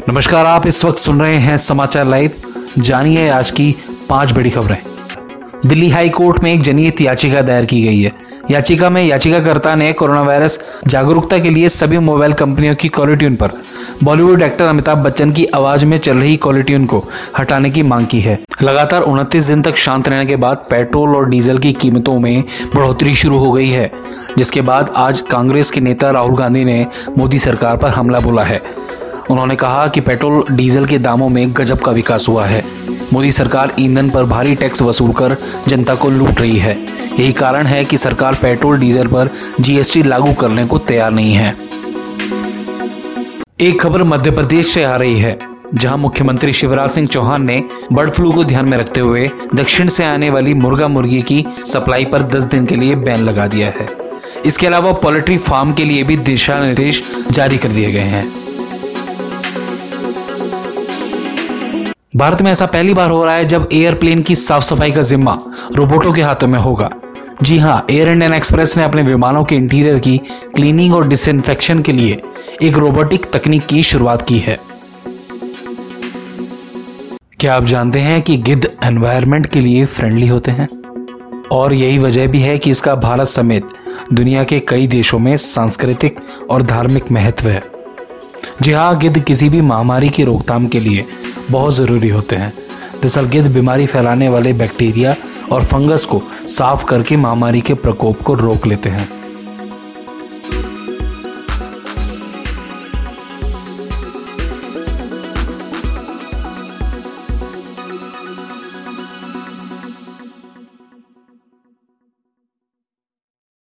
नमस्कार, आप इस वक्त सुन रहे हैं समाचार लाइव। जानिए आज की पाँच बड़ी खबरें। दिल्ली हाई कोर्ट में एक जनहित याचिका दायर की गई है। याचिका में याचिकाकर्ता ने कोरोना वायरस जागरूकता के लिए सभी मोबाइल कंपनियों की कॉलिट्यून पर बॉलीवुड एक्टर अमिताभ बच्चन की आवाज़ में चल रही कॉलिट्यून को हटाने की मांग की है। लगातार उनतीस दिन तक शांत रहने के बाद पेट्रोल और डीजल की कीमतों में बढ़ोतरी शुरू हो गई है, जिसके बाद आज कांग्रेस के नेता राहुल गांधी ने मोदी सरकार पर हमला बोला है। उन्होंने कहा कि पेट्रोल डीजल के दामों में गजब का विकास हुआ है। मोदी सरकार ईंधन पर भारी टैक्स वसूल कर जनता को लूट रही है। यही कारण है कि सरकार पेट्रोल डीजल पर जीएसटी लागू करने को तैयार नहीं है। एक खबर मध्य प्रदेश से आ रही है, जहाँ मुख्यमंत्री शिवराज सिंह चौहान ने बर्ड फ्लू को ध्यान में रखते हुए दक्षिण से आने वाली मुर्गा मुर्गी की सप्लाई पर 10 दिन के लिए बैन लगा दिया है। इसके अलावा पोल्ट्री फार्म के लिए भी दिशा निर्देश जारी कर दिए गए हैं। भारत में ऐसा पहली बार हो रहा है जब एयरप्लेन की साफ़ सफ़ाई का जिम्मा रोबोटों के हाथों में होगा। जी हाँ एयर इंडियन एक्सप्रेस ने अपने विमानों के इंटीरियर की क्लीनिंग और डिसइंफेक्शन के लिए एक रोबोटिक तकनीक की शुरुआत की है। क्या आप जानते हैं कि गिद्ध एनवायरमेंट के लिए फ्रेंडली होते हैं? और यही वजह भी है कि इसका भारत समेत दुनिया के कई देशों में सांस्कृतिक और धार्मिक महत्व है। जी हाँ गिद्ध किसी भी महामारी की रोकथाम के लिए बहुत ज़रूरी होते हैं। दरअसल गिद्ध बीमारी फैलाने वाले बैक्टीरिया और फंगस को साफ़ करके महामारी के प्रकोप को रोक लेते हैं।